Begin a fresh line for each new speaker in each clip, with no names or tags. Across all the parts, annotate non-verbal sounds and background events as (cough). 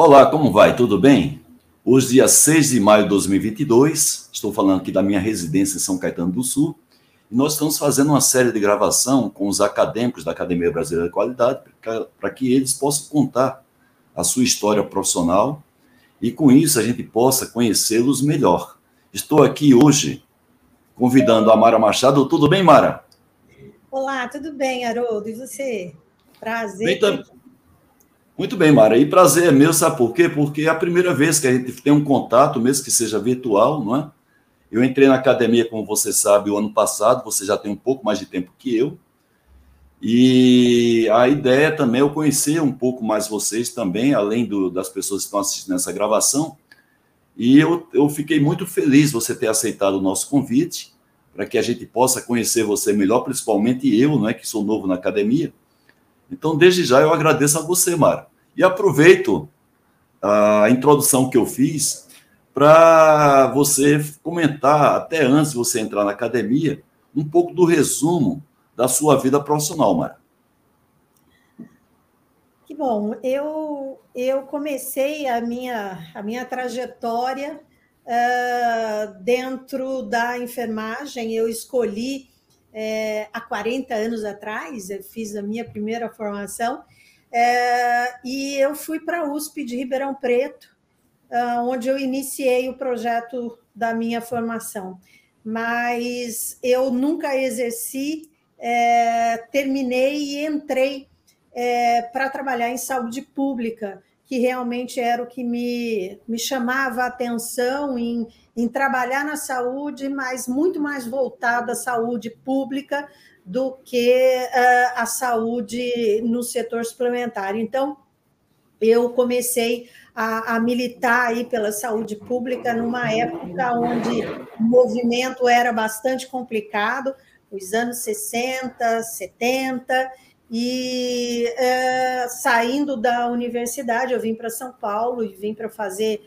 Olá, como vai? Tudo bem? Hoje, dia 6 de maio de 2022, estou falando aqui da minha residência em São Caetano do Sul, e nós estamos fazendo uma série de gravação com os acadêmicos da Academia Brasileira de Qualidade, para que eles possam contar a sua história profissional e, com isso, a gente possa conhecê-los melhor. Estou aqui hoje convidando a Mara Machado. Tudo bem, Mara?
Olá, tudo bem, Haroldo? E você? Prazer.
Bem, Muito bem, Mara. E prazer é meu, sabe por quê? Porque é a primeira vez que a gente tem um contato, mesmo que seja virtual, não é? Eu entrei na academia, como você sabe, o ano passado, você já tem um pouco mais de tempo que eu. E a ideia também é eu conhecer um pouco mais vocês também, além do, das pessoas que estão assistindo essa gravação. E eu, eu fiquei muito feliz você ter aceitado o nosso convite, para que a gente possa conhecer você melhor, principalmente eu, não é que sou novo na academia. Então, desde já, eu agradeço a você, Mara. E aproveito a introdução que eu fiz para você comentar, até antes de você entrar na academia, um pouco do resumo da sua vida profissional, Mara.
Que bom. Eu, eu comecei a minha, a minha trajetória uh, dentro da enfermagem. Eu escolhi é, há 40 anos atrás, eu fiz a minha primeira formação, é, e eu fui para a USP de Ribeirão Preto, uh, onde eu iniciei o projeto da minha formação. Mas eu nunca exerci, é, terminei e entrei é, para trabalhar em saúde pública, que realmente era o que me, me chamava a atenção em, em trabalhar na saúde, mas muito mais voltado à saúde pública do que uh, a saúde no setor suplementar. Então, eu comecei a, a, militar aí pela saúde pública numa época onde o movimento era bastante complicado, os anos 60, 70, e é, saindo da universidade, eu vim para São Paulo e vim para fazer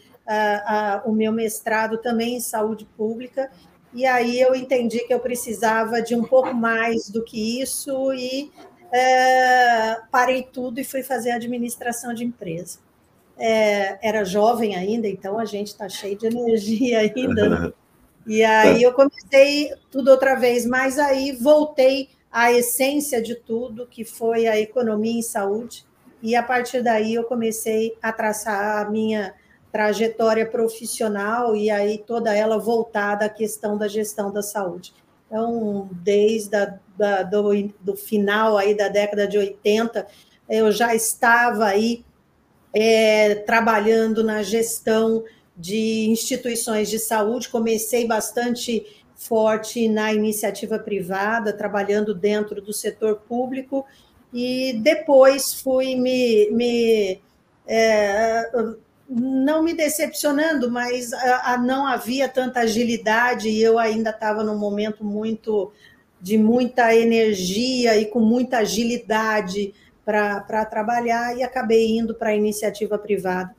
o meu mestrado também em saúde pública, e aí eu entendi que eu precisava de um pouco mais do que isso e é, parei tudo e fui fazer administração de empresa é, era jovem ainda, então a gente está cheio de energia ainda. Né? (laughs) E aí eu comecei tudo outra vez, mas aí voltei à essência de tudo, que foi a economia em saúde, e a partir daí eu comecei a traçar a minha trajetória profissional e aí toda ela voltada à questão da gestão da saúde. Então, desde a, da, do, do final aí da década de 80, eu já estava aí é, trabalhando na gestão de instituições de saúde, comecei bastante forte na iniciativa privada, trabalhando dentro do setor público, e depois fui me. me é, não me decepcionando, mas a, a não havia tanta agilidade e eu ainda estava num momento muito de muita energia e com muita agilidade para trabalhar e acabei indo para a iniciativa privada.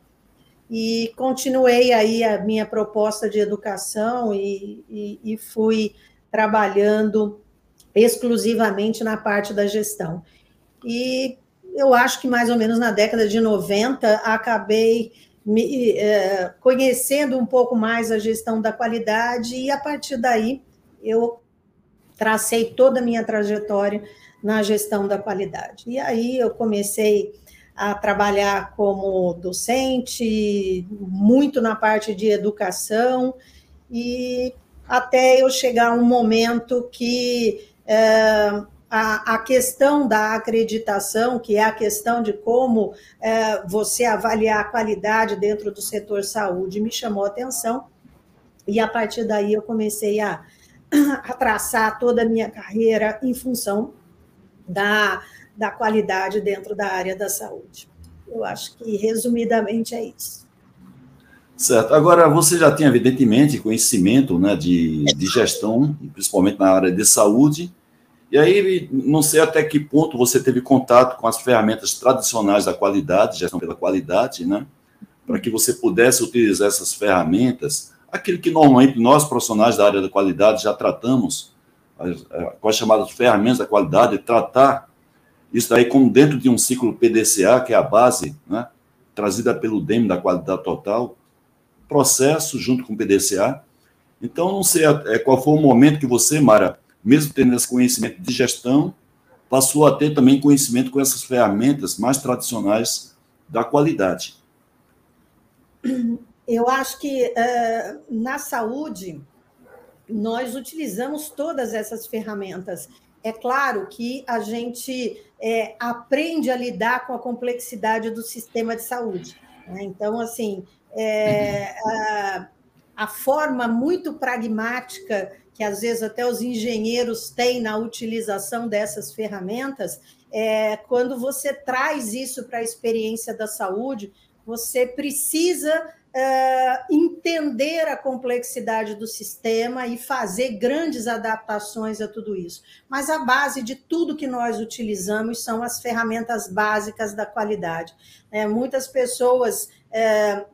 E continuei aí a minha proposta de educação e, e, e fui trabalhando exclusivamente na parte da gestão. E eu acho que mais ou menos na década de 90 acabei me, é, conhecendo um pouco mais a gestão da qualidade e a partir daí eu tracei toda a minha trajetória na gestão da qualidade. E aí eu comecei a trabalhar como docente, muito na parte de educação, e até eu chegar a um momento que é, a, a, questão da acreditação, que é a questão de como é, você avaliar a qualidade dentro do setor saúde, me chamou a atenção, e a partir daí eu comecei a, (clears throat) a traçar toda a minha carreira em função da, da qualidade dentro da área da saúde. Eu acho que, resumidamente, é isso.
Certo. Agora, você já tem, evidentemente, conhecimento né, de, de gestão, principalmente na área de saúde, e aí, não sei até que ponto você teve contato com as ferramentas tradicionais da qualidade, gestão pela qualidade, né? Para que você pudesse utilizar essas ferramentas, aquilo que normalmente nós, profissionais da área da qualidade, já tratamos, com as chamadas ferramentas da qualidade, tratar isso daí como dentro de um ciclo PDCA, que é a base, né, trazida pelo DEM da qualidade total, processo junto com o PDCA. Então, não sei é, qual foi o momento que você, Mara, mesmo tendo esse conhecimento de gestão, passou a ter também conhecimento com essas ferramentas mais tradicionais da qualidade.
Eu acho que uh, na saúde nós utilizamos todas essas ferramentas. É claro que a gente é, aprende a lidar com a complexidade do sistema de saúde. Né? Então, assim, é, a, a forma muito pragmática que às vezes até os engenheiros têm na utilização dessas ferramentas, é, quando você traz isso para a experiência da saúde, você precisa é, entender a complexidade do sistema e fazer grandes adaptações a tudo isso. Mas a base de tudo que nós utilizamos são as ferramentas básicas da qualidade. É, muitas pessoas é,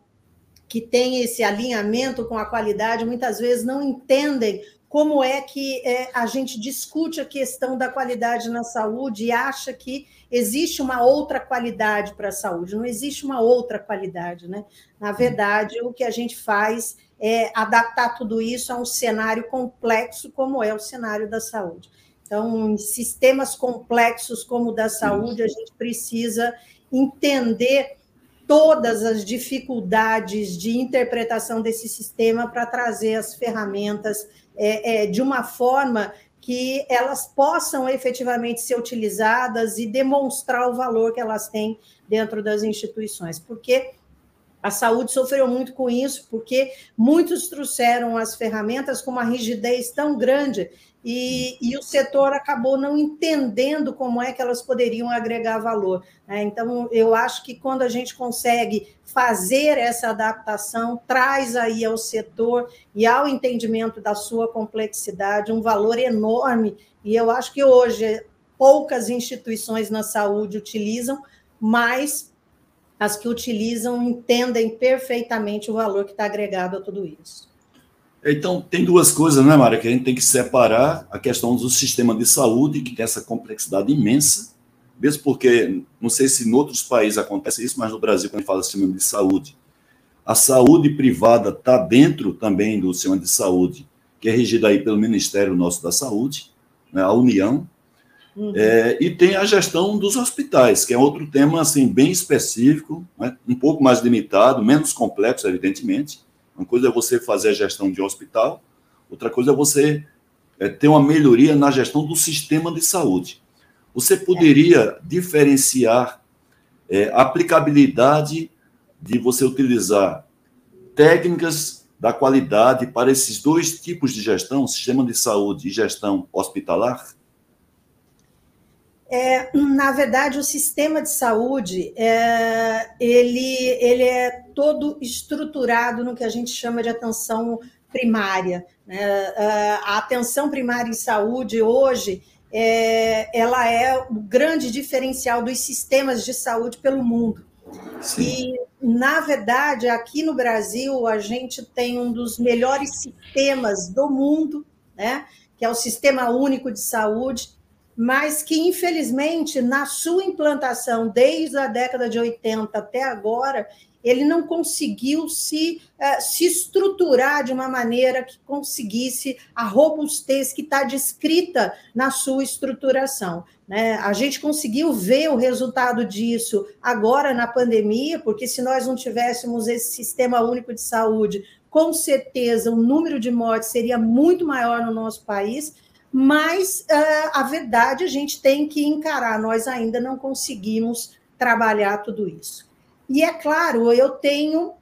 que têm esse alinhamento com a qualidade muitas vezes não entendem como é que é, a gente discute a questão da qualidade na saúde e acha que existe uma outra qualidade para a saúde. Não existe uma outra qualidade, né? Na verdade, o que a gente faz é adaptar tudo isso a um cenário complexo, como é o cenário da saúde. Então, em sistemas complexos como o da saúde, a gente precisa entender todas as dificuldades de interpretação desse sistema para trazer as ferramentas é, é, de uma forma que elas possam efetivamente ser utilizadas e demonstrar o valor que elas têm dentro das instituições, porque a saúde sofreu muito com isso, porque muitos trouxeram as ferramentas com uma rigidez tão grande e, e, o setor acabou não entendendo como é que elas poderiam agregar valor. Né? Então, eu acho que quando a gente consegue fazer essa adaptação, traz aí ao setor e ao entendimento da sua complexidade um valor enorme. E eu acho que hoje poucas instituições na saúde utilizam, mas as que utilizam entendem perfeitamente o valor que está agregado a tudo isso.
Então, tem duas coisas, né, Mária, que a gente tem que separar a questão do sistema de saúde, que tem essa complexidade imensa, mesmo porque, não sei se em outros países acontece isso, mas no Brasil, quando a gente fala sistema de saúde, a saúde privada está dentro também do sistema de saúde, que é regido aí pelo Ministério Nosso da Saúde, né, a União, uhum. é, e tem a gestão dos hospitais, que é outro tema assim, bem específico, né, um pouco mais limitado, menos complexo, evidentemente, uma coisa é você fazer a gestão de um hospital, outra coisa é você é, ter uma melhoria na gestão do sistema de saúde. Você poderia diferenciar é, a aplicabilidade de você utilizar técnicas da qualidade para esses dois tipos de gestão, sistema de saúde e gestão hospitalar?
É, na verdade, o sistema de saúde é, ele, ele é todo estruturado no que a gente chama de atenção primária. Né? É, a atenção primária em saúde hoje é, ela é o grande diferencial dos sistemas de saúde pelo mundo. Sim. E, na verdade, aqui no Brasil, a gente tem um dos melhores sistemas do mundo, né? que é o Sistema Único de Saúde, mas que, infelizmente, na sua implantação, desde a década de 80 até agora, ele não conseguiu se, uh, se estruturar de uma maneira que conseguisse a robustez que está descrita na sua estruturação. Né? A gente conseguiu ver o resultado disso agora na pandemia, porque se nós não tivéssemos esse sistema único de saúde, com certeza o número de mortes seria muito maior no nosso país mas uh, a verdade a gente tem que encarar, nós ainda não conseguimos trabalhar tudo isso. E é claro, eu tenho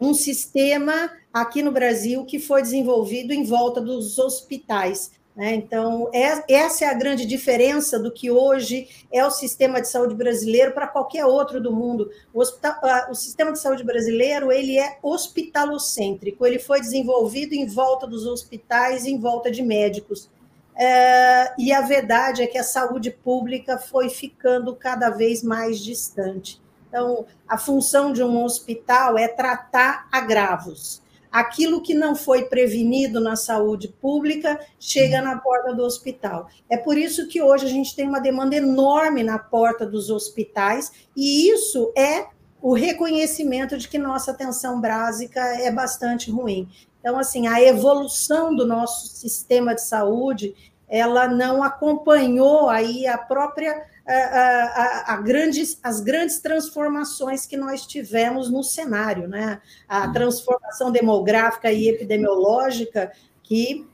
um sistema aqui no Brasil que foi desenvolvido em volta dos hospitais. Né? Então, é, essa é a grande diferença do que hoje é o sistema de saúde brasileiro para qualquer outro do mundo. O, hospital, o sistema de saúde brasileiro ele é hospitalocêntrico, ele foi desenvolvido em volta dos hospitais, em volta de médicos. É, e a verdade é que a saúde pública foi ficando cada vez mais distante. Então, a função de um hospital é tratar agravos. Aquilo que não foi prevenido na saúde pública chega na porta do hospital. É por isso que hoje a gente tem uma demanda enorme na porta dos hospitais, e isso é o reconhecimento de que nossa atenção básica é bastante ruim. Então, assim, a evolução do nosso sistema de saúde, ela não acompanhou aí a própria a, a, a grandes, as grandes transformações que nós tivemos no cenário, né? A transformação demográfica e epidemiológica que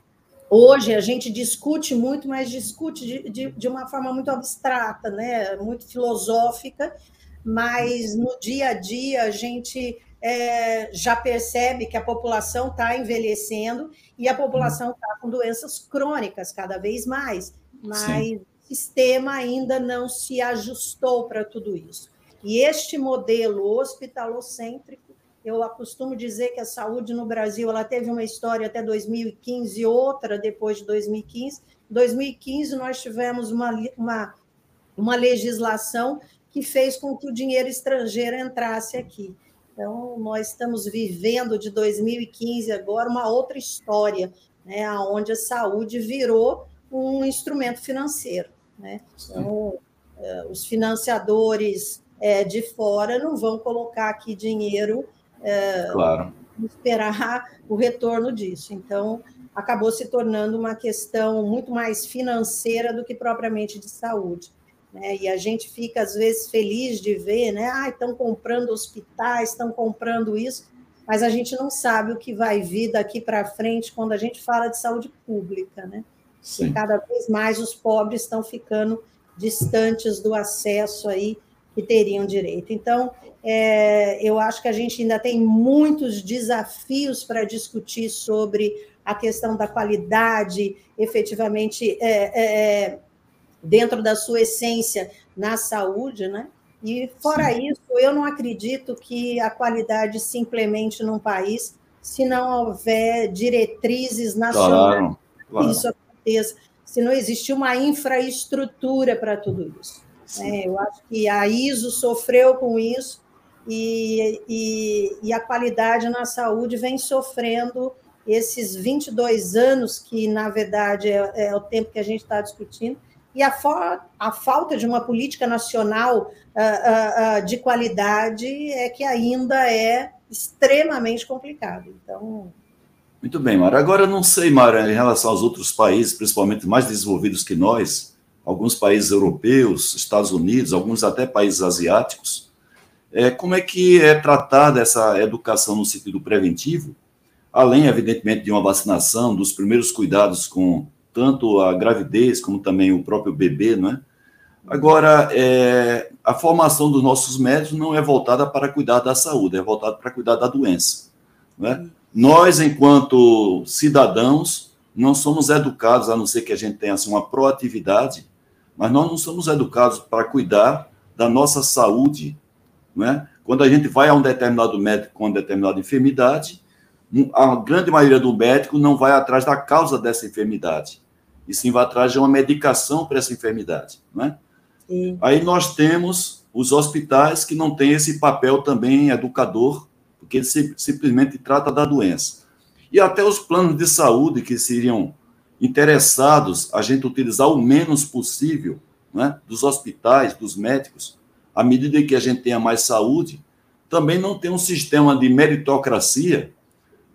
hoje a gente discute muito, mas discute de, de, de uma forma muito abstrata, né? Muito filosófica, mas no dia a dia a gente é, já percebe que a população está envelhecendo e a população está com doenças crônicas cada vez mais, mas Sim sistema ainda não se ajustou para tudo isso. E este modelo hospitalocêntrico, eu costumo dizer que a saúde no Brasil ela teve uma história até 2015 e outra depois de 2015. Em 2015, nós tivemos uma, uma, uma legislação que fez com que o dinheiro estrangeiro entrasse aqui. Então, nós estamos vivendo de 2015 agora uma outra história, né, onde a saúde virou um instrumento financeiro. Né? Então, é, os financiadores é, de fora não vão colocar aqui dinheiro
é, claro.
esperar o retorno disso. Então, acabou se tornando uma questão muito mais financeira do que propriamente de saúde. Né? E a gente fica, às vezes, feliz de ver, né? Ah, estão comprando hospitais, estão comprando isso, mas a gente não sabe o que vai vir daqui para frente quando a gente fala de saúde pública, né? Sim. E cada vez mais os pobres estão ficando distantes do acesso aí que teriam direito. Então, é, eu acho que a gente ainda tem muitos desafios para discutir sobre a questão da qualidade, efetivamente, é, é, é, dentro da sua essência na saúde, né? E fora Sim. isso, eu não acredito que a qualidade se implemente num país se não houver diretrizes nacionais. Claro, claro. Isso certeza, se não existir uma infraestrutura para tudo isso. É, eu acho que a ISO sofreu com isso e, e, e, a qualidade na saúde vem sofrendo esses 22 anos, que na verdade é, é o tempo que a gente está discutindo, e a, a, falta de uma política nacional uh, uh, uh, de qualidade é que ainda é extremamente complicado. Então,
muito bem, Mara. Agora, não sei, Mara, em relação aos outros países, principalmente mais desenvolvidos que nós, alguns países europeus, Estados Unidos, alguns até países asiáticos, é, como é que é tratada essa educação no sentido preventivo, além, evidentemente, de uma vacinação, dos primeiros cuidados com tanto a gravidez como também o próprio bebê, não é? Agora, é, a formação dos nossos médicos não é voltada para cuidar da saúde, é voltada para cuidar da doença. Não é? Nós, enquanto cidadãos, não somos educados, a não ser que a gente tenha assim, uma proatividade, mas nós não somos educados para cuidar da nossa saúde. Não é? Quando a gente vai a um determinado médico com uma determinada enfermidade, a grande maioria do médico não vai atrás da causa dessa enfermidade, e sim vai atrás de uma medicação para essa enfermidade. Não é? Aí nós temos os hospitais que não têm esse papel também educador porque ele simplesmente trata da doença. E até os planos de saúde que seriam interessados a gente utilizar o menos possível né, dos hospitais, dos médicos, à medida que a gente tenha mais saúde, também não tem um sistema de meritocracia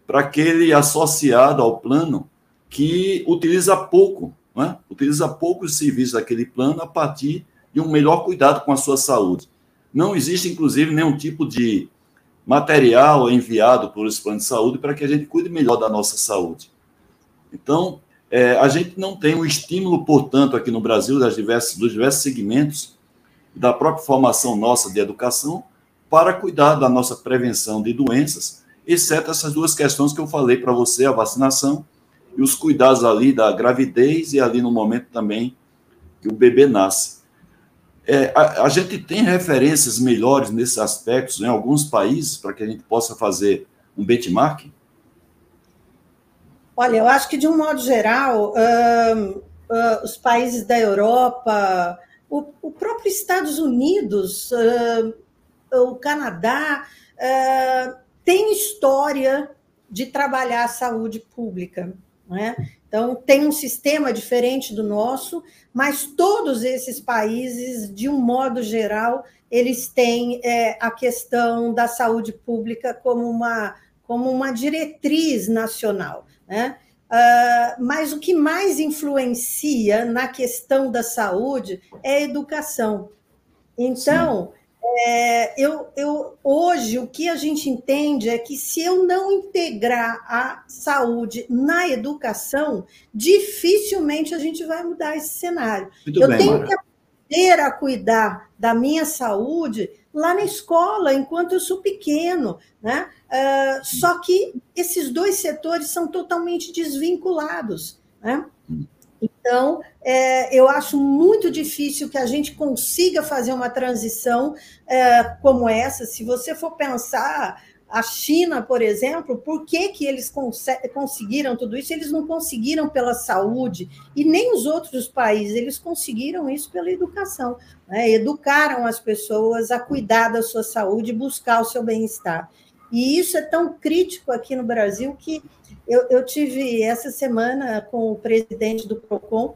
para aquele associado ao plano que utiliza pouco, né, utiliza pouco os serviços daquele plano a partir de um melhor cuidado com a sua saúde. Não existe, inclusive, nenhum tipo de material enviado por esse plano de saúde para que a gente cuide melhor da nossa saúde. Então, é, a gente não tem um estímulo, portanto, aqui no Brasil, das diversas, dos diversos segmentos, da própria formação nossa de educação, para cuidar da nossa prevenção de doenças, exceto essas duas questões que eu falei para você, a vacinação e os cuidados ali da gravidez e ali no momento também que o bebê nasce. É, a, a, gente tem referências melhores nesses aspectos em alguns países para que a gente possa fazer um benchmark?
Olha, eu acho que de um modo geral, uh, uh, os países da Europa, o, o próprio Estados Unidos, uh, o Canadá, tem história de trabalhar a saúde pública. Né? Então, tem um sistema diferente do nosso, mas todos esses países, de um modo geral, eles têm é, a questão da saúde pública como uma, como uma diretriz nacional. Né? Uh, mas o que mais influencia na questão da saúde é a educação. Então, é, eu, eu, hoje o que a gente entende é que se eu não integrar a saúde na educação, dificilmente a gente vai mudar esse cenário. Muito eu bem, tenho Mara. que aprender a cuidar da minha saúde lá na escola, enquanto eu sou pequeno. Né? Uh, só que esses dois setores são totalmente desvinculados. Né? Então, é, eu acho muito difícil que a gente consiga fazer uma transição é, como essa. Se você for pensar a China, por exemplo, por que, que eles conseguiram tudo isso? Eles não conseguiram pela saúde, e nem os outros países, eles conseguiram isso pela educação. Né? Educaram as pessoas a cuidar da sua saúde, buscar o seu bem-estar. E isso é tão crítico aqui no Brasil que eu, eu tive essa semana com o presidente do PROCON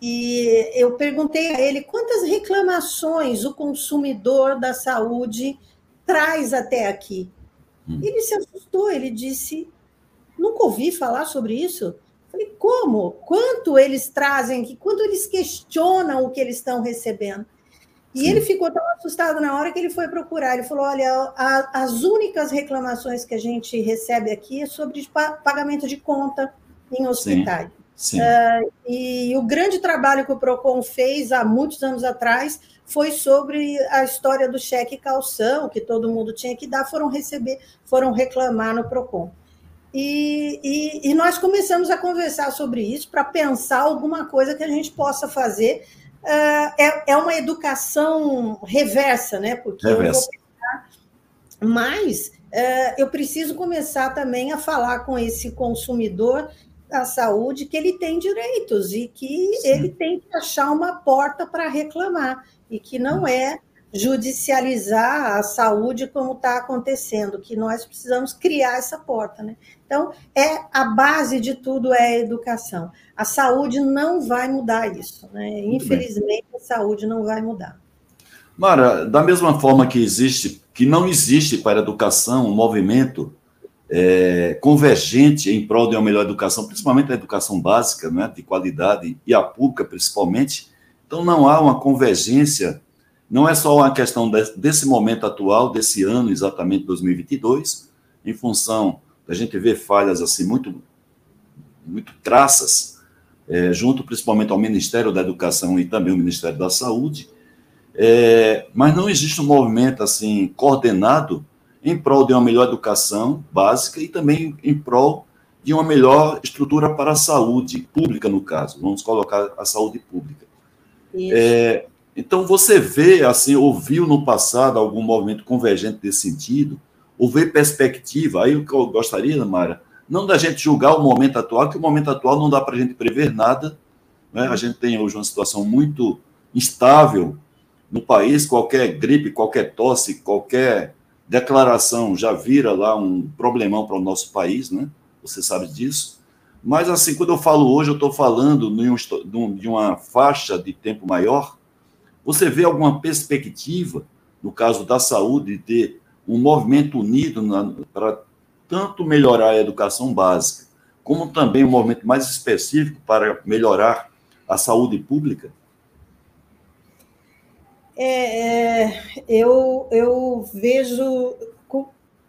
e eu perguntei a ele quantas reclamações o consumidor da saúde traz até aqui. Hum. Ele se assustou, ele disse: nunca ouvi falar sobre isso. Eu falei, como? Quanto eles trazem aqui? Quanto eles questionam o que eles estão recebendo? E Sim. ele ficou tão assustado na hora que ele foi procurar. Ele falou: olha, a, as únicas reclamações que a gente recebe aqui é sobre pagamento de conta em hospitais. Sim. Sim. Uh, e o grande trabalho que o PROCON fez há muitos anos atrás foi sobre a história do cheque calção, que todo mundo tinha que dar, foram receber, foram reclamar no PROCON. E, e, e nós começamos a conversar sobre isso para pensar alguma coisa que a gente possa fazer é, é uma educação reversa, né? Porque reversa. eu mas uh, eu preciso começar também a falar com esse consumidor da saúde que ele tem direitos e que Sim. ele tem que achar uma porta para reclamar e que não é judicializar a saúde como está acontecendo, que nós precisamos criar essa porta, né? Então, é a base de tudo é a educação. A saúde não vai mudar isso, né? Infelizmente, a saúde não vai mudar.
Mara, da mesma forma que existe, que não existe para a educação um movimento é, convergente em prol de uma melhor educação, principalmente a educação básica, né, de qualidade, e a pública principalmente, então não há uma convergência não é só uma questão desse momento atual, desse ano exatamente 2022, em função da gente ver falhas assim muito, muito traças, é, junto principalmente ao Ministério da Educação e também ao Ministério da Saúde, é, mas não existe um movimento assim coordenado em prol de uma melhor educação básica e também em prol de uma melhor estrutura para a saúde pública, no caso. Vamos colocar a saúde pública. É, então, você vê, assim, ouviu no passado algum movimento convergente desse sentido, ou vê perspectiva, aí o que eu gostaria, Mara, não da gente julgar o momento atual, que o momento atual não dá para a gente prever nada, né? a gente tem hoje uma situação muito instável no país, qualquer gripe, qualquer tosse, qualquer declaração já vira lá um problemão para o nosso país, né? Você sabe disso. Mas, assim, quando eu falo hoje, eu estou falando de uma faixa de tempo maior, você vê alguma perspectiva, no caso da saúde, de ter um movimento unido para tanto melhorar a educação básica, como também um movimento mais específico para melhorar a saúde pública?
É, é eu, eu vejo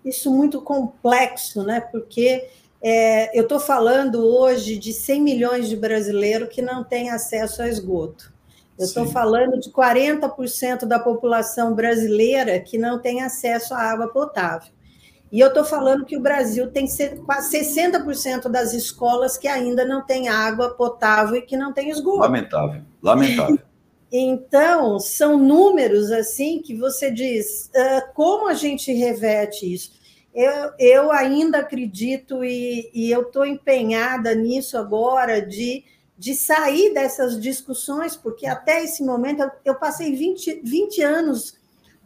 isso muito complexo, né? Porque é, eu estou falando hoje de 100 milhões de brasileiros que não têm acesso a esgoto. Eu estou falando de 40% da população brasileira que não tem acesso à água potável. E eu estou falando que o Brasil tem quase 60% das escolas que ainda não têm água potável e que não tem esgoto.
Lamentável, lamentável. (laughs)
Então, são números assim que você diz, uh, como a gente reverte isso? Eu, eu ainda acredito e, e eu estou empenhada nisso agora de de sair dessas discussões, porque até esse momento eu passei 20, 20 anos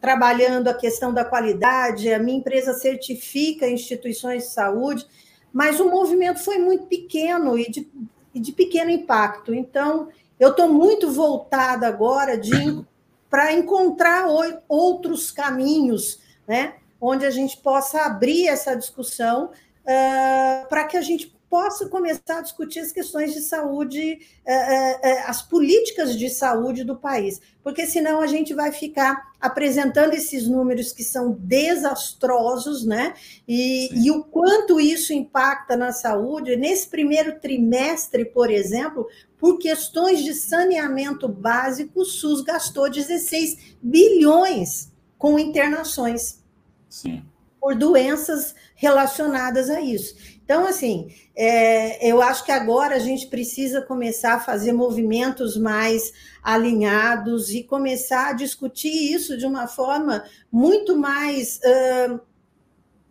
trabalhando a questão da qualidade, a minha empresa certifica instituições de saúde, mas o movimento foi muito pequeno e de, e de pequeno impacto. Então, eu estou muito voltada agora (coughs) para encontrar outros caminhos, né? onde a gente possa abrir essa discussão uh, para que a gente possa começar a discutir as questões de saúde, eh, eh, eh, as políticas de saúde do país, porque senão a gente vai ficar apresentando esses números que são desastrosos, né? E, e, o quanto isso impacta na saúde. Nesse primeiro trimestre, por exemplo, por questões de saneamento básico, o SUS gastou 16 bilhões com internações. Sim. Por doenças relacionadas a isso. Então, assim, é, eu acho que agora a gente precisa começar a fazer movimentos mais alinhados e começar a discutir isso de uma forma muito mais uh,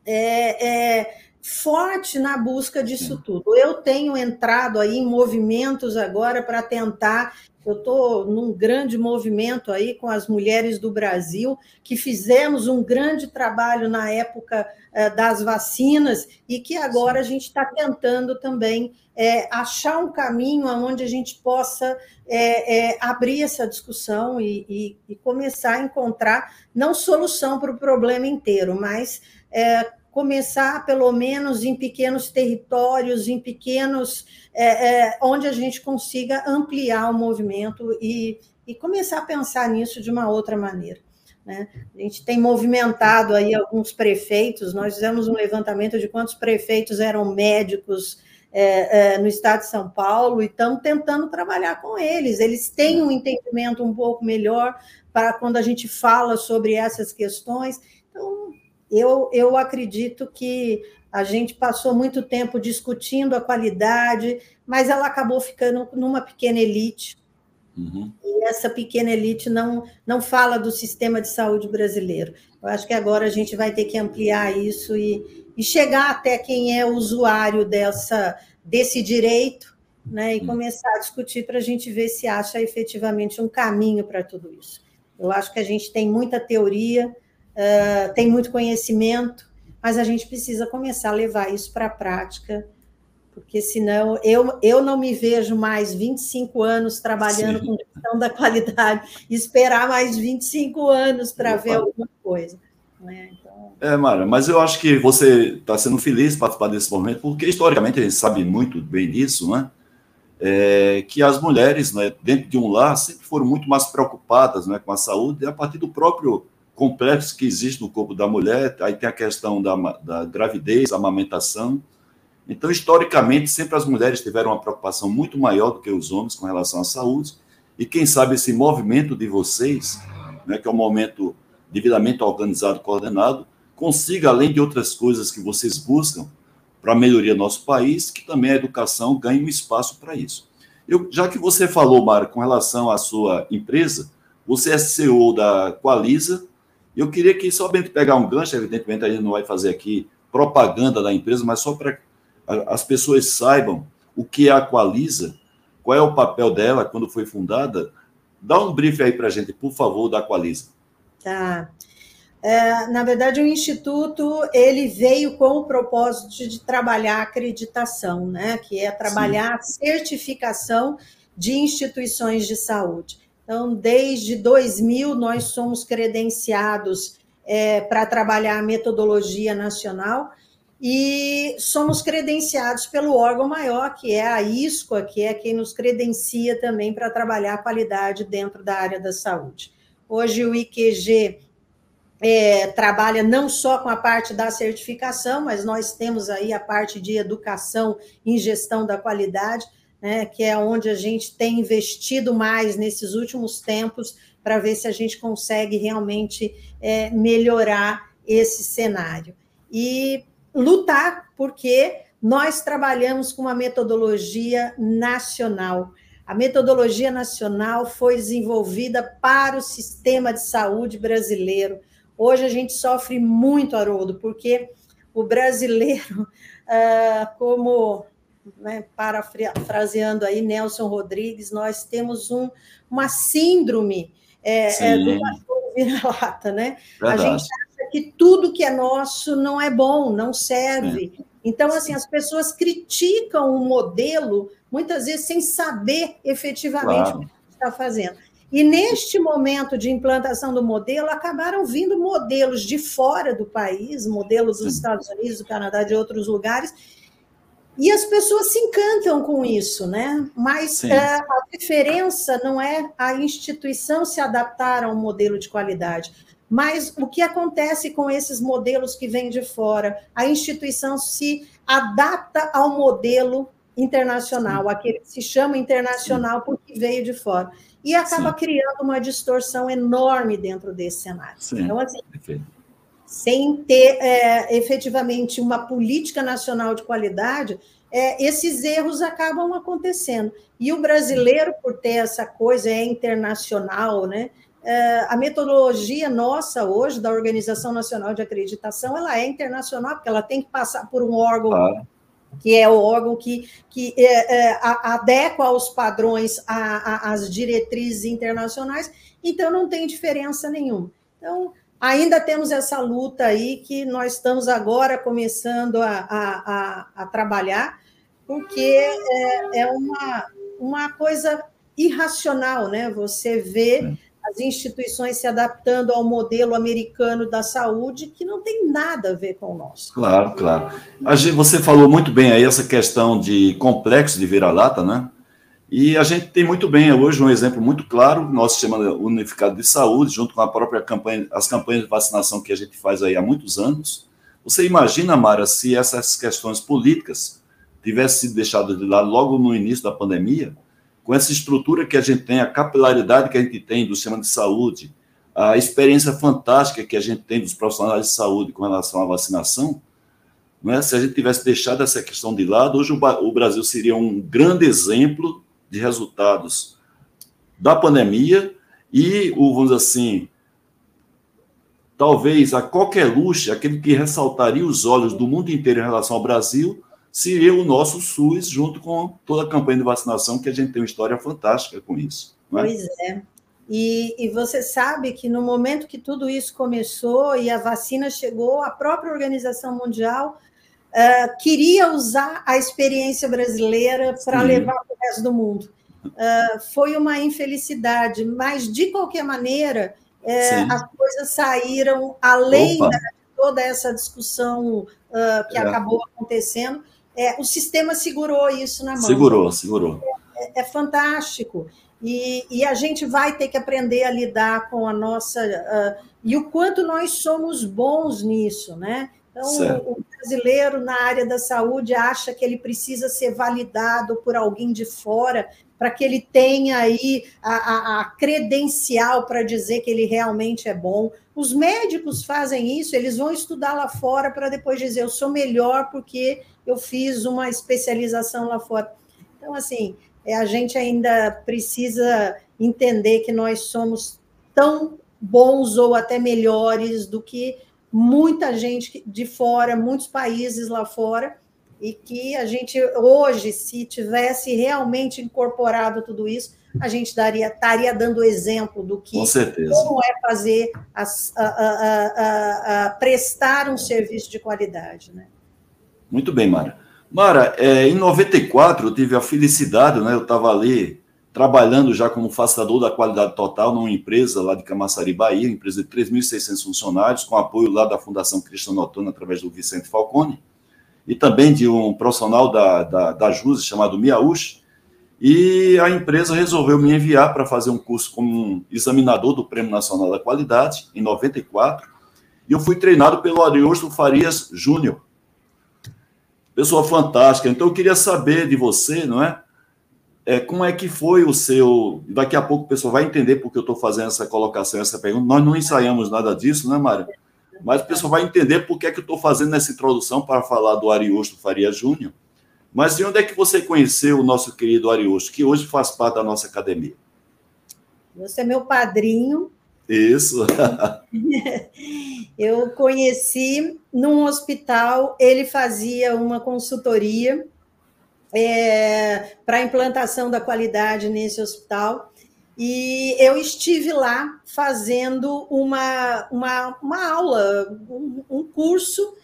é, é, forte na busca disso tudo. Eu tenho entrado aí em movimentos agora para tentar eu estou num grande movimento aí com as mulheres do Brasil, que fizemos um grande trabalho na época eh, das vacinas e que agora a gente está tentando também é, achar um caminho onde a gente possa é, é, abrir essa discussão e, e, e, começar a encontrar não solução para o problema inteiro, mas começar, pelo menos, em pequenos territórios, em pequenos. É, é, onde a gente consiga ampliar o movimento e, e começar a pensar nisso de uma outra maneira. Né? A gente tem movimentado aí alguns prefeitos, nós fizemos um levantamento de quantos prefeitos eram médicos é, é, no estado de São Paulo e estamos tentando trabalhar com eles. Eles têm um entendimento um pouco melhor para quando a gente fala sobre essas questões. Então, eu, eu acredito que a gente passou muito tempo discutindo a qualidade, mas ela acabou ficando numa pequena elite. Uhum. E essa pequena elite não, não fala do sistema de saúde brasileiro. Eu acho que agora a gente vai ter que ampliar isso e, e chegar até quem é usuário dessa, desse direito né, e uhum. começar a discutir para a gente ver se acha efetivamente um caminho para tudo isso. Eu acho que a gente tem muita teoria, uh, tem muito conhecimento, mas a gente precisa começar a levar isso para a prática, porque senão eu, eu não me vejo mais 25 anos trabalhando Sim. com questão da qualidade, esperar mais 25 anos para ver alguma coisa. Né? Então...
É, Mara, mas eu acho que você está sendo feliz participar desse momento, porque historicamente a gente sabe muito bem disso, né? É, que as mulheres, né, dentro de um lar, sempre foram muito mais preocupadas né, com a saúde, a partir do próprio complexo que existe no corpo da mulher, aí tem a questão da, da gravidez, amamentação. Então, historicamente, sempre as mulheres tiveram uma preocupação muito maior do que os homens com relação à saúde. E quem sabe esse movimento de vocês, né, que é um momento devidamente organizado, coordenado, consiga, além de outras coisas que vocês buscam para a melhoria do nosso país, que também a educação ganhe um espaço para isso. Eu, já que você falou, Mara, com relação à sua empresa, você é CEO da Qualisa, eu queria que só bem pegar um gancho, evidentemente a gente não vai fazer aqui propaganda da empresa, mas só para as pessoas saibam o que é a Qualisa, qual é o papel dela, quando foi fundada. Dá um brief aí para a gente, por favor, da Qualisa.
Tá. É, na verdade, o Instituto ele veio com o propósito de trabalhar a acreditação, né? que é trabalhar Sim. a certificação de instituições de saúde. Então, desde 2000, nós somos credenciados é, para trabalhar a metodologia nacional e somos credenciados pelo órgão maior, que é a ISCOA, que é quem nos credencia também para trabalhar a qualidade dentro da área da saúde. Hoje, o IQG é, trabalha não só com a parte da certificação, mas nós temos aí a parte de educação em gestão da qualidade né, que é onde a gente tem investido mais nesses últimos tempos para ver se a gente consegue realmente é, melhorar esse cenário. E lutar, porque nós trabalhamos com uma metodologia nacional. A metodologia nacional foi desenvolvida para o sistema de saúde brasileiro. Hoje a gente sofre muito, Haroldo, porque o brasileiro, (laughs) ah, como né, parafraseando aí Nelson Rodrigues, nós temos um, uma síndrome é, é, do vira-lata, né? Verdade. A gente acha que tudo que é nosso não é bom, não serve. É. Então, assim, as pessoas criticam o modelo, muitas vezes sem saber efetivamente claro. o que está fazendo. E neste momento de implantação do modelo, acabaram vindo modelos de fora do país, modelos dos Estados Unidos, do Canadá, de outros lugares, e as pessoas se encantam com isso, né? Mas é, a diferença não é a instituição se adaptar a um modelo de qualidade, mas o que acontece com esses modelos que vêm de fora? A instituição se adapta ao modelo internacional, Sim. aquele que se chama internacional Sim. porque veio de fora. E acaba Sim. criando uma distorção enorme dentro desse cenário. Então, assim, sem ter é, efetivamente uma política nacional de qualidade, é, esses erros acabam acontecendo. E o brasileiro, por ter essa coisa, é internacional, né? É, a metodologia nossa hoje, da Organização Nacional de Acreditação, ela é internacional, porque ela tem que passar por um órgão ah. que é o órgão que, que é, é, adequa aos padrões, às diretrizes internacionais, então não tem diferença nenhuma. Então, ainda temos essa luta aí que nós estamos agora começando a, a, a, a trabalhar, porque é, é, uma, uma coisa irracional, né? Você vê as instituições se adaptando ao modelo americano da saúde, que não tem nada a ver com o nosso.
Claro, claro. Você falou muito bem aí essa questão de complexo de vira-lata, né? E a gente tem muito bem hoje um exemplo muito claro, nosso sistema unificado de saúde, junto com a própria campanha, as campanhas de vacinação que a gente faz aí há muitos anos. Você imagina, Mara, se essas questões políticas tivessem sido deixadas de lado logo no início da pandemia, com essa estrutura que a gente tem, a capilaridade que a gente tem do sistema de saúde, a experiência fantástica que a gente tem dos profissionais de saúde com relação à vacinação, não é? se a gente tivesse deixado essa questão de lado, hoje o Brasil seria um grande exemplo de resultados da pandemia e o, vamos dizer assim, talvez a qualquer luxo, aquele que ressaltaria os olhos do mundo inteiro em relação ao Brasil, seria o nosso SUS, junto com toda a campanha de vacinação, que a gente tem uma história fantástica com isso.
É? Pois é. E, e, você sabe que no momento que tudo isso começou e a vacina chegou, a própria Organização Mundial uh, queria usar a experiência brasileira para levar para o resto do mundo. Uh, foi uma infelicidade, mas de qualquer maneira, uh, as coisas saíram além de toda essa discussão uh, que é. acabou acontecendo. É, o sistema segurou isso na mão.
Segurou, segurou.
É, é fantástico. E, e, a gente vai ter que aprender a lidar com a nossa. Uh, e o quanto nós somos bons nisso, né? Então, o, o brasileiro na área da saúde acha que ele precisa ser validado por alguém de fora para que ele tenha aí a, a, a credencial para dizer que ele realmente é bom. Os médicos fazem isso, eles vão estudar lá fora para depois dizer eu sou melhor porque eu fiz uma especialização lá fora. Então, assim, é, a gente ainda precisa entender que nós somos tão bons ou até melhores do que muita gente de fora, muitos países lá fora, e que a gente hoje, se tivesse realmente incorporado tudo isso, a gente daria, estaria dando exemplo do que como é fazer a, a, a, prestar um serviço de qualidade. Né?
Muito bem, Mara. Mara, é, em 94 eu tive a felicidade, né? Eu estava ali trabalhando já como facilitador da qualidade total numa empresa lá de Camaçari, Bahia, empresa de 3.600 funcionários, com apoio lá da Fundação Cristiano Ottoni, através do Vicente Falcone, e também de um profissional da, da, da JUSE chamado Miaush, e a empresa resolveu me enviar para fazer um curso como um examinador do Prêmio Nacional da Qualidade, em 94, e eu fui treinado pelo Ariosto Farias Júnior. Pessoa fantástica. Então, eu queria saber de você, não é? É, como é que foi o seu. Daqui a pouco o pessoal vai entender porque eu estou fazendo essa colocação, essa pergunta. Nós não ensaiamos nada disso, né, Mário? Mas o pessoal vai entender por que, é que eu estou fazendo essa introdução para falar do Ariosto Faria Júnior. Mas de onde é que você conheceu o nosso querido Ariosto, que hoje faz parte da nossa academia?
Você é meu padrinho.
Isso. (laughs)
eu conheci num hospital, ele fazia uma consultoria é, para a implantação da qualidade nesse hospital. E eu estive lá fazendo uma, uma, uma aula, um, um curso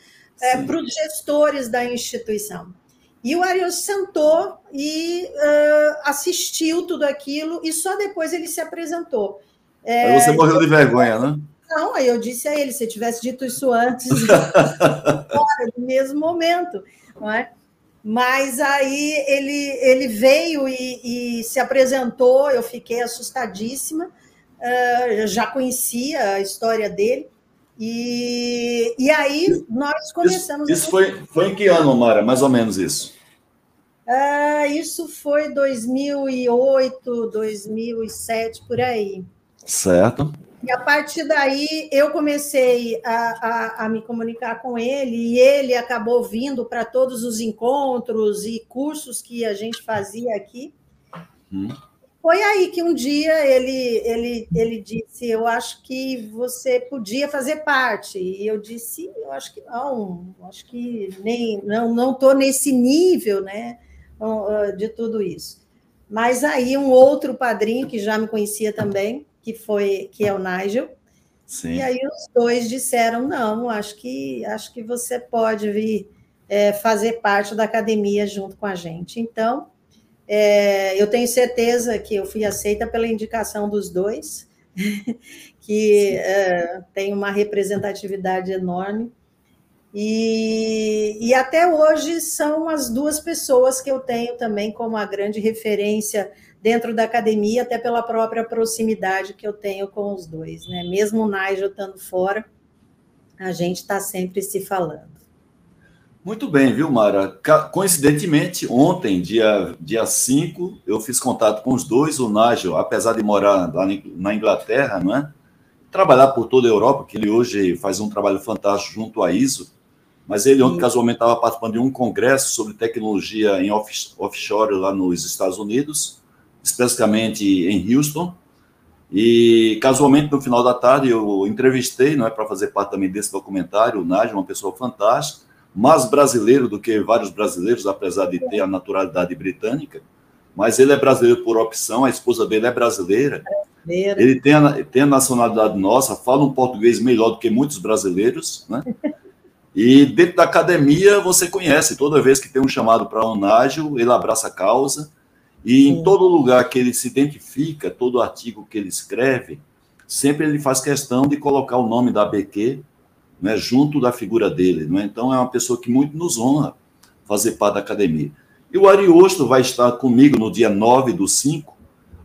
é, para os gestores da instituição. E o Arius sentou e uh, assistiu tudo aquilo, e só depois ele se apresentou.
É, aí você morreu de vergonha, né?
Não, aí eu disse a ele, se eu tivesse dito isso antes, (laughs) (laughs) fora, no mesmo momento, não é? Mas aí ele, ele veio e, e se apresentou, eu fiquei assustadíssima, uh, já conhecia a história dele, e, e aí nós começamos.
Isso, isso foi, foi em que ano, Mara? Mais ou menos isso?
Uh, isso foi 2008, 2007, por aí.
Certo.
E a partir daí eu comecei a, a, a me comunicar com ele e ele acabou vindo para todos os encontros e cursos que a gente fazia aqui. Hum. Foi aí que um dia ele, ele, ele disse: Eu acho que você podia fazer parte. E eu disse: Eu acho que não, acho que nem não estou nesse nível né, de tudo isso. Mas aí um outro padrinho que já me conhecia também que foi que é o Nigel. Sim. E aí os dois disseram: não, acho que acho que você pode vir é, fazer parte da academia junto com a gente. Então, é, eu tenho certeza que eu fui aceita pela indicação dos dois, (laughs) que é, tem uma representatividade enorme. E, e até hoje são as duas pessoas que eu tenho também como a grande referência dentro da academia, até pela própria proximidade que eu tenho com os dois. Né? Mesmo o Nigel estando fora, a gente está sempre se falando.
Muito bem, viu, Mara? Coincidentemente, ontem, dia, dia 5, eu fiz contato com os dois. O Nigel, apesar de morar lá na Inglaterra, não é? trabalhar por toda a Europa, que ele hoje faz um trabalho fantástico junto à ISO, mas ele ontem, casualmente, estava participando de um congresso sobre tecnologia em offshore lá nos Estados Unidos, especificamente em Houston. E casualmente no final da tarde eu entrevistei, não é para fazer parte também desse documentário, o Nádia, uma pessoa fantástica, mais brasileiro do que vários brasileiros, apesar de ter a naturalidade britânica. Mas ele é brasileiro por opção, a esposa dele é brasileira. Ele tem a, tem a nacionalidade nossa, fala um português melhor do que muitos brasileiros, né? E dentro da academia você conhece, toda vez que tem um chamado para um Nágio, ele abraça a causa e Sim. em todo lugar que ele se identifica, todo artigo que ele escreve, sempre ele faz questão de colocar o nome da ABQ né, junto da figura dele. Né? Então, é uma pessoa que muito nos honra fazer parte da academia. E o Ariosto vai estar comigo no dia 9 do 5,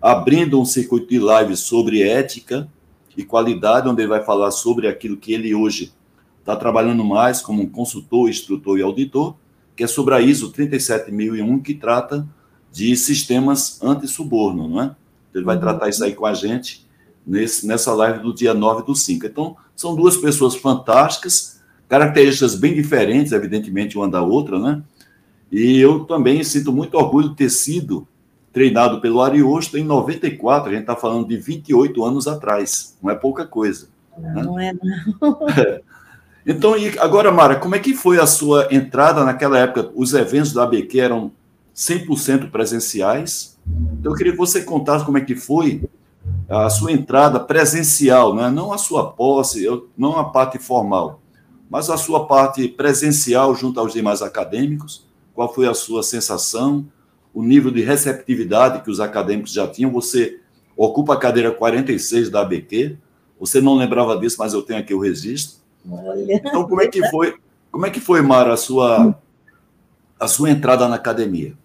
abrindo um circuito de lives sobre ética e qualidade, onde ele vai falar sobre aquilo que ele hoje está trabalhando mais como consultor, instrutor e auditor, que é sobre a ISO 37001, que trata de sistemas anti-suborno, não é? Ele vai uhum. tratar isso aí com a gente nesse, nessa live do dia 9 do 5. Então, são duas pessoas fantásticas, características bem diferentes, evidentemente, uma da outra, né? E eu também sinto muito orgulho de ter sido treinado pelo Ariosto em 94, a gente está falando de 28 anos atrás, não é pouca coisa.
Não, né? não é, não. (laughs)
Então, agora, Mara, como é que foi a sua entrada naquela época? Os eventos da ABQ eram 100% presenciais. Então, eu queria que você contasse como é que foi a sua entrada presencial, né? não a sua posse, não a parte formal, mas a sua parte presencial junto aos demais acadêmicos. Qual foi a sua sensação, o nível de receptividade que os acadêmicos já tinham? Você ocupa a cadeira 46 da ABQ, você não lembrava disso, mas eu tenho aqui o registro. Olha. Então, como é que foi, como é que foi, Mara, a sua, a sua entrada na academia?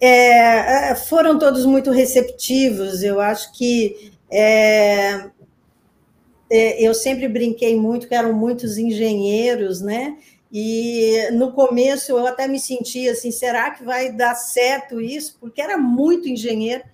É, é, foram todos muito receptivos. Eu acho que é, é, eu sempre brinquei muito que eram muitos engenheiros, né? E no começo eu até me sentia assim, será que vai dar certo isso? Porque era muito engenheiro.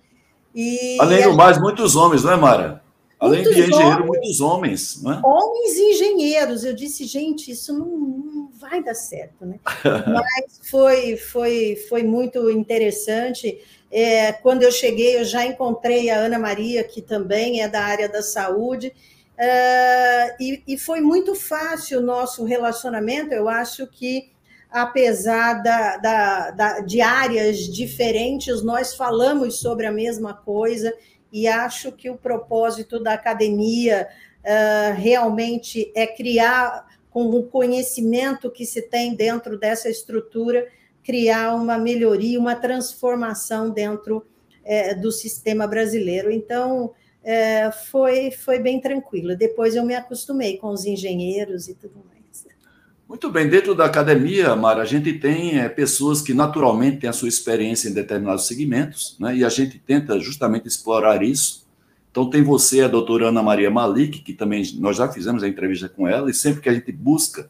E Além do mais, muitos homens, não é, Mara? Além muitos de engenheiro, homens, muitos homens, né?
Homens e engenheiros. Eu disse, gente, isso não, não vai dar certo, né? (laughs) Mas foi, foi, foi muito interessante. É, quando eu cheguei, eu já encontrei a Ana Maria, que também é da área da saúde, é, e, e foi muito fácil o nosso relacionamento. Eu acho que apesar da, da, da, de áreas diferentes, nós falamos sobre a mesma coisa e acho que o propósito da academia uh, realmente é criar, com o conhecimento que se tem dentro dessa estrutura, criar uma melhoria, uma transformação dentro é, do sistema brasileiro. Então, é, foi, foi bem tranquilo. Depois eu me acostumei com os engenheiros e tudo mais.
Muito bem, dentro da academia, Mara, a gente tem é, pessoas que naturalmente têm a sua experiência em determinados segmentos, né, e a gente tenta justamente explorar isso. Então, tem você, a doutora Ana Maria Malik, que também nós já fizemos a entrevista com ela, e sempre que a gente busca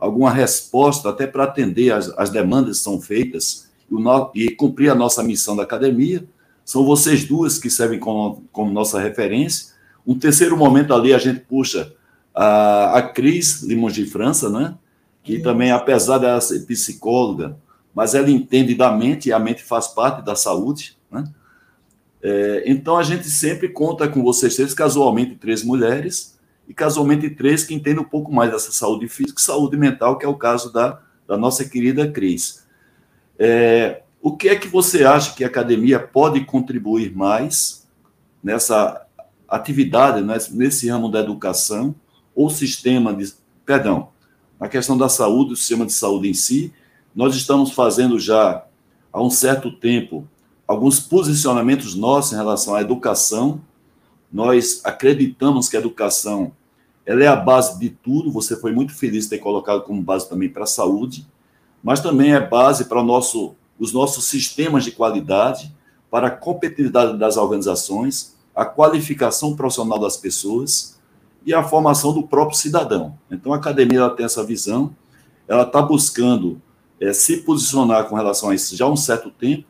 alguma resposta, até para atender as, as demandas que são feitas e, no, e cumprir a nossa missão da academia, são vocês duas que servem como, como nossa referência. Um terceiro momento ali, a gente puxa a, a Cris Limões de França, né? Que Isso. também, apesar de ela ser psicóloga, mas ela entende da mente, e a mente faz parte da saúde. Né? É, então, a gente sempre conta com vocês três, casualmente três mulheres, e casualmente três que entendem um pouco mais dessa saúde física e saúde mental, que é o caso da, da nossa querida Cris. É, o que é que você acha que a academia pode contribuir mais nessa atividade, nesse ramo da educação, ou sistema de. Perdão, na questão da saúde, o sistema de saúde em si, nós estamos fazendo já há um certo tempo alguns posicionamentos nossos em relação à educação. Nós acreditamos que a educação ela é a base de tudo. Você foi muito feliz de ter colocado como base também para a saúde, mas também é base para nosso, os nossos sistemas de qualidade, para a competitividade das organizações, a qualificação profissional das pessoas e a formação do próprio cidadão. Então, a academia ela tem essa visão, ela está buscando é, se posicionar com relação a isso já há um certo tempo.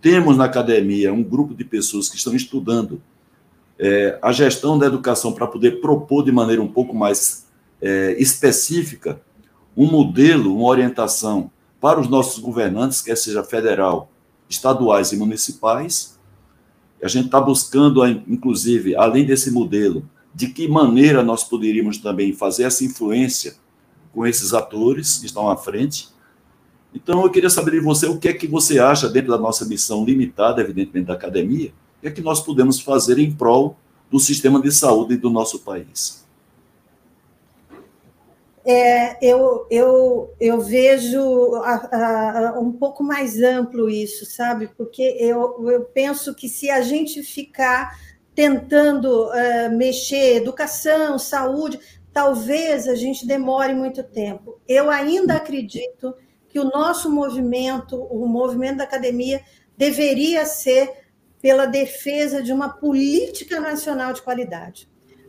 Temos na academia um grupo de pessoas que estão estudando é, a gestão da educação para poder propor de maneira um pouco mais é, específica um modelo, uma orientação para os nossos governantes, quer seja federal, estaduais e municipais. A gente está buscando, inclusive, além desse modelo, de que maneira nós poderíamos também fazer essa influência com esses atores que estão à frente. Então, eu queria saber de você o que é que você acha, dentro da nossa missão limitada, evidentemente, da academia, o que é que nós podemos fazer em prol do sistema de saúde do nosso país.
É, eu, eu, eu vejo a, a, um pouco mais amplo isso, sabe? Porque eu, eu penso que se a gente ficar tentando uh, mexer educação, saúde, talvez a gente demore muito tempo. Eu ainda acredito que o nosso movimento, o movimento da academia, deveria ser pela defesa de uma política nacional de qualidade.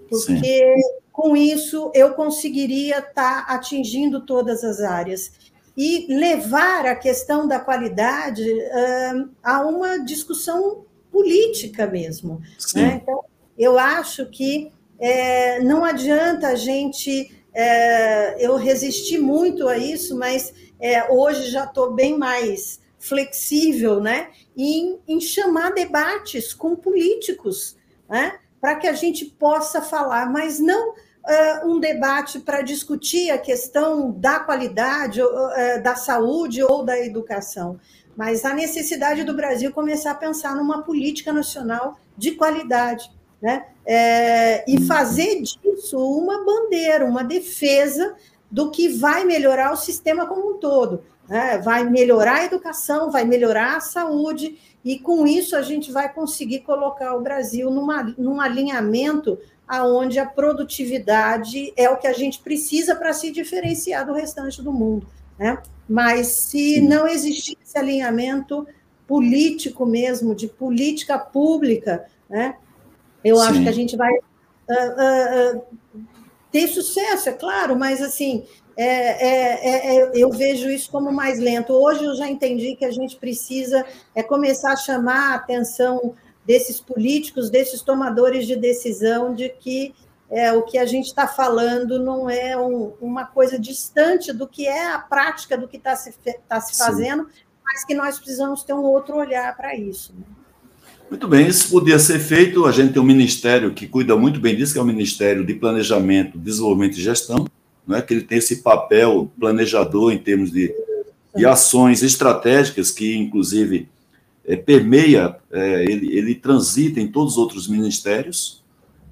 Porque Sim. com isso eu conseguiria estar atingindo todas as áreas e levar a questão da qualidade uh, a uma discussão política mesmo. Né? Então, eu acho que é, não adianta a gente. É, eu resisti muito a isso, mas é, hoje já estou bem mais flexível, né? Em, em chamar debates com políticos, né? Para que a gente possa falar, mas não uh, um debate para discutir a questão da qualidade, uh, da saúde ou da educação, mas a necessidade do Brasil começar a pensar numa política nacional de qualidade, né? É, e fazer disso uma bandeira, uma defesa do que vai melhorar o sistema como um todo. Né? Vai melhorar a educação, vai melhorar a saúde, e com isso a gente vai conseguir colocar o Brasil numa, num alinhamento aonde a produtividade é o que a gente precisa para se diferenciar do restante do mundo. Né? Mas se não existir esse alinhamento político mesmo, de política pública, né? eu Sim. acho que a gente vai uh, uh, uh, ter sucesso, é claro, mas assim, é, é, é, é, eu vejo isso como mais lento. Hoje eu já entendi que a gente precisa é começar a chamar a atenção desses políticos, desses tomadores de decisão, de que é, o que a gente está falando não é um, uma coisa distante do que é a prática do que está se, tá se fazendo, Sim. mas que nós precisamos ter um outro olhar para isso. Né?
Muito bem, isso podia ser feito. A gente tem um ministério que cuida muito bem disso, que é o Ministério de Planejamento, Desenvolvimento e Gestão, não é que ele tem esse papel planejador em termos de, de ações estratégicas que, inclusive, é, permeia, é, ele, ele transita em todos os outros ministérios,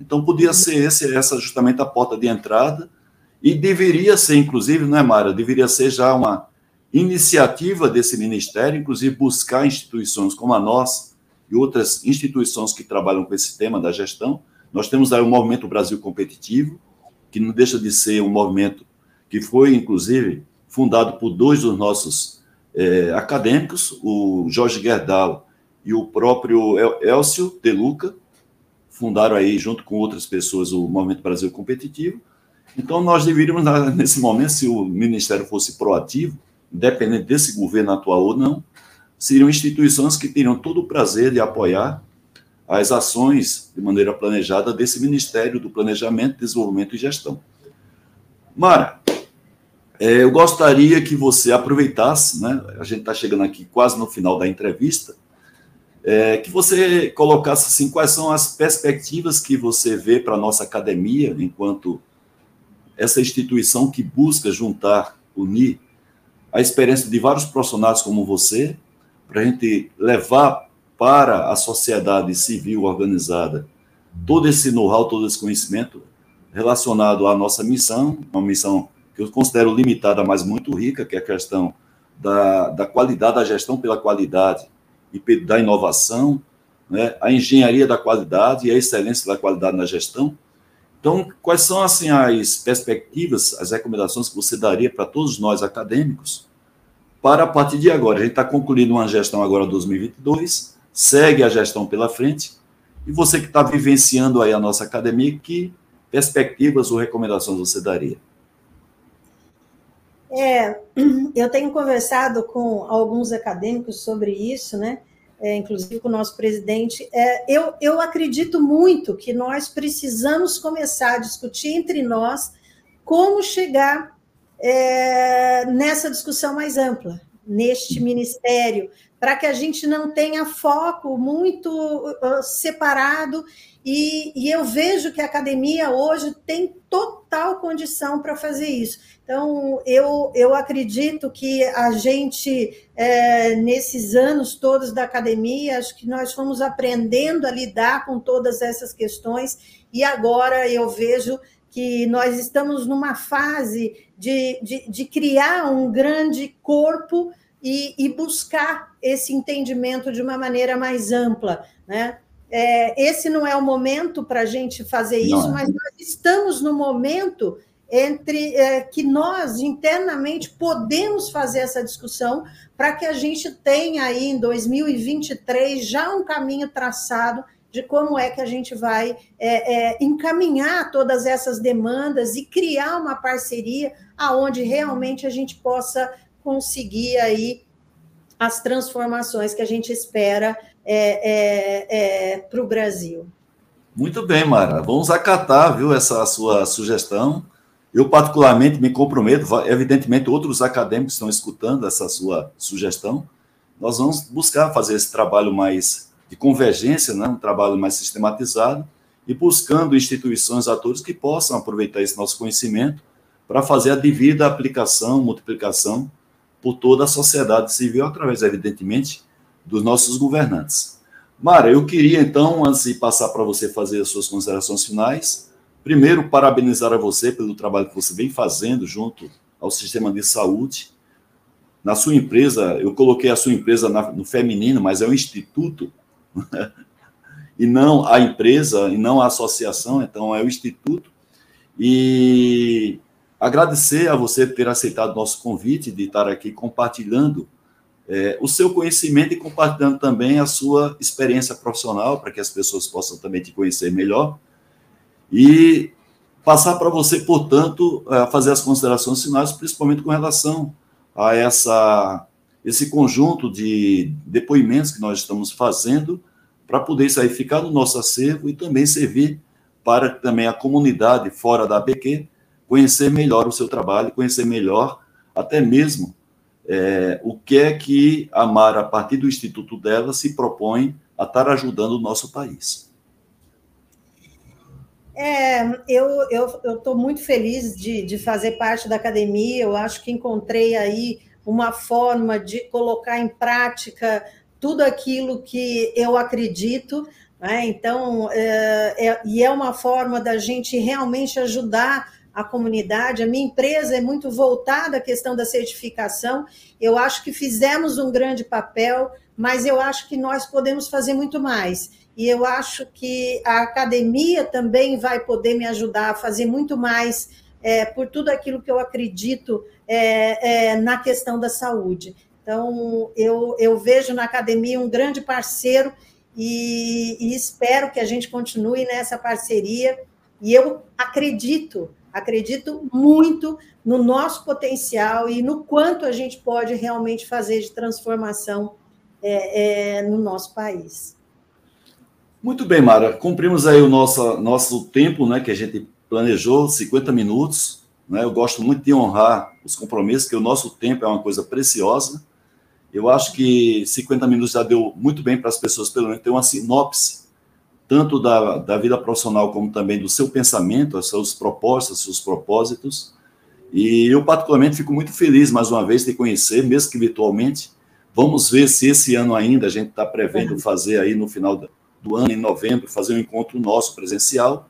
então, podia ser esse, essa justamente a porta de entrada, e deveria ser, inclusive, não é, Mara? Deveria ser já uma, iniciativa desse ministério, inclusive buscar instituições como a nossa e outras instituições que trabalham com esse tema da gestão. Nós temos aí o Movimento Brasil Competitivo, que não deixa de ser um movimento que foi, inclusive, fundado por dois dos nossos é, acadêmicos, o Jorge Gerdau e o próprio Elcio De Luca, fundaram aí, junto com outras pessoas, o Movimento Brasil Competitivo. Então, nós deveríamos, nesse momento, se o Ministério fosse proativo, independente desse governo atual ou não, seriam instituições que teriam todo o prazer de apoiar as ações de maneira planejada desse Ministério do Planejamento, Desenvolvimento e Gestão. Mara, é, eu gostaria que você aproveitasse, né? A gente está chegando aqui quase no final da entrevista, é, que você colocasse assim quais são as perspectivas que você vê para a nossa academia, enquanto essa instituição que busca juntar, unir a experiência de vários profissionais como você, para a gente levar para a sociedade civil organizada todo esse know-how, todo esse conhecimento relacionado à nossa missão, uma missão que eu considero limitada, mas muito rica, que é a questão da, da qualidade, da gestão pela qualidade e da inovação, né, a engenharia da qualidade e a excelência da qualidade na gestão. Então, quais são assim as perspectivas, as recomendações que você daria para todos nós acadêmicos para a partir de agora? A gente está concluindo uma gestão agora 2022, segue a gestão pela frente, e você que está vivenciando aí a nossa academia, que perspectivas ou recomendações você daria?
É, (clears throat) eu tenho conversado com alguns acadêmicos sobre isso, né? É, inclusive com o nosso presidente. É, eu, eu acredito muito que nós precisamos começar a discutir entre nós como chegar é, nessa discussão mais ampla, neste ministério, para que a gente não tenha foco muito uh, separado. E, e eu vejo que a academia hoje tem total condição para fazer isso. Então, eu, eu acredito que a gente, é, nesses anos todos da academia, acho que nós fomos aprendendo a lidar com todas essas questões, e agora eu vejo que nós estamos numa fase de, de, de criar um grande corpo e, e, buscar esse entendimento de uma maneira mais ampla. Né? É, esse não é o momento para a gente fazer isso, não. mas nós estamos no momento entre é, que nós internamente podemos fazer essa discussão para que a gente tenha aí em 2023 já um caminho traçado de como é que a gente vai é, é, encaminhar todas essas demandas e criar uma parceria aonde realmente a gente possa conseguir aí as transformações que a gente espera é, é, é, para o Brasil.
Muito bem, Mara. Vamos acatar, viu, essa sua sugestão eu, particularmente, me comprometo, evidentemente, outros acadêmicos estão escutando essa sua sugestão. Nós vamos buscar fazer esse trabalho mais de convergência, né? um trabalho mais sistematizado, e buscando instituições, atores que possam aproveitar esse nosso conhecimento para fazer a devida aplicação, multiplicação por toda a sociedade civil, através, evidentemente, dos nossos governantes. Mara, eu queria, então, antes de passar para você fazer as suas considerações finais, Primeiro, parabenizar a você pelo trabalho que você vem fazendo junto ao sistema de saúde. Na sua empresa, eu coloquei a sua empresa no feminino, mas é um instituto, (laughs) e não a empresa, e não a associação, então é o instituto. E agradecer a você ter aceitado nosso convite de estar aqui compartilhando é, o seu conhecimento e compartilhando também a sua experiência profissional, para que as pessoas possam também te conhecer melhor e passar para você, portanto, a fazer as considerações finais, principalmente com relação a essa, esse conjunto de depoimentos que nós estamos fazendo para poder isso aí ficar no nosso acervo e também servir para também a comunidade fora da ABQ conhecer melhor o seu trabalho, conhecer melhor até mesmo é, o que é que a Mara, a partir do instituto dela, se propõe a estar ajudando o nosso país.
É, eu estou muito feliz de, de fazer parte da academia. Eu acho que encontrei aí uma forma de colocar em prática tudo aquilo que eu acredito. Né? Então, é, é, e é uma forma da gente realmente ajudar a comunidade. A minha empresa é muito voltada à questão da certificação. Eu acho que fizemos um grande papel, mas eu acho que nós podemos fazer muito mais. E eu acho que a academia também vai poder me ajudar a fazer muito mais é, por tudo aquilo que eu acredito é, é, na questão da saúde. Então, eu, eu vejo na academia um grande parceiro e, e espero que a gente continue nessa parceria. E eu acredito, acredito muito no nosso potencial e no quanto a gente pode realmente fazer de transformação é, é, no nosso país.
Muito bem, Mara. Cumprimos aí o nosso, nosso tempo, né, que a gente planejou, 50 minutos. Né? Eu gosto muito de honrar os compromissos, que o nosso tempo é uma coisa preciosa. Eu acho que 50 minutos já deu muito bem para as pessoas, pelo menos, ter uma sinopse, tanto da, da vida profissional como também do seu pensamento, as suas propostas, seus propósitos. E eu, particularmente, fico muito feliz, mais uma vez, de conhecer, mesmo que virtualmente. Vamos ver se esse ano ainda a gente está prevendo fazer aí no final do ano, em novembro, fazer um encontro nosso presencial.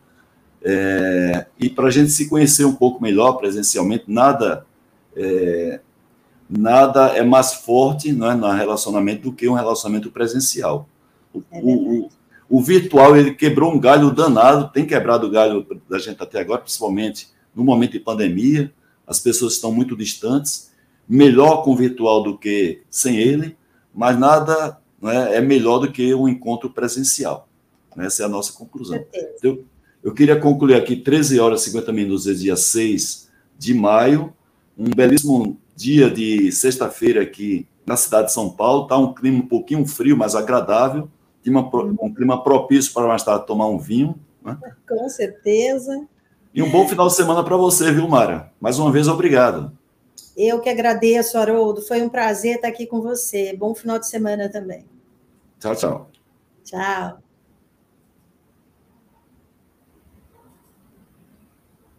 É, e para a gente se conhecer um pouco melhor presencialmente, nada é, nada é mais forte não é, no relacionamento do que um relacionamento presencial. O, é o, o, virtual ele quebrou um galho danado, tem quebrado o galho da gente até agora, principalmente no momento de pandemia. As pessoas estão muito distantes. Melhor com o virtual do que sem ele, mas nada é, é melhor do que um encontro presencial. Essa é a nossa conclusão. Então, eu queria concluir aqui 13 horas e 50 minutos, dia 6 de maio, um belíssimo dia de sexta-feira aqui na cidade de São Paulo. Está um clima um pouquinho frio, mas agradável. um clima propício para mais tarde tomar um vinho.
Né? Com certeza.
E um bom final de semana para você, viu, Mara? Mais uma vez, obrigado.
Eu que agradeço, Haroldo. Foi um prazer estar aqui com você. Bom final de semana também.
Tchau, tchau.
Tchau.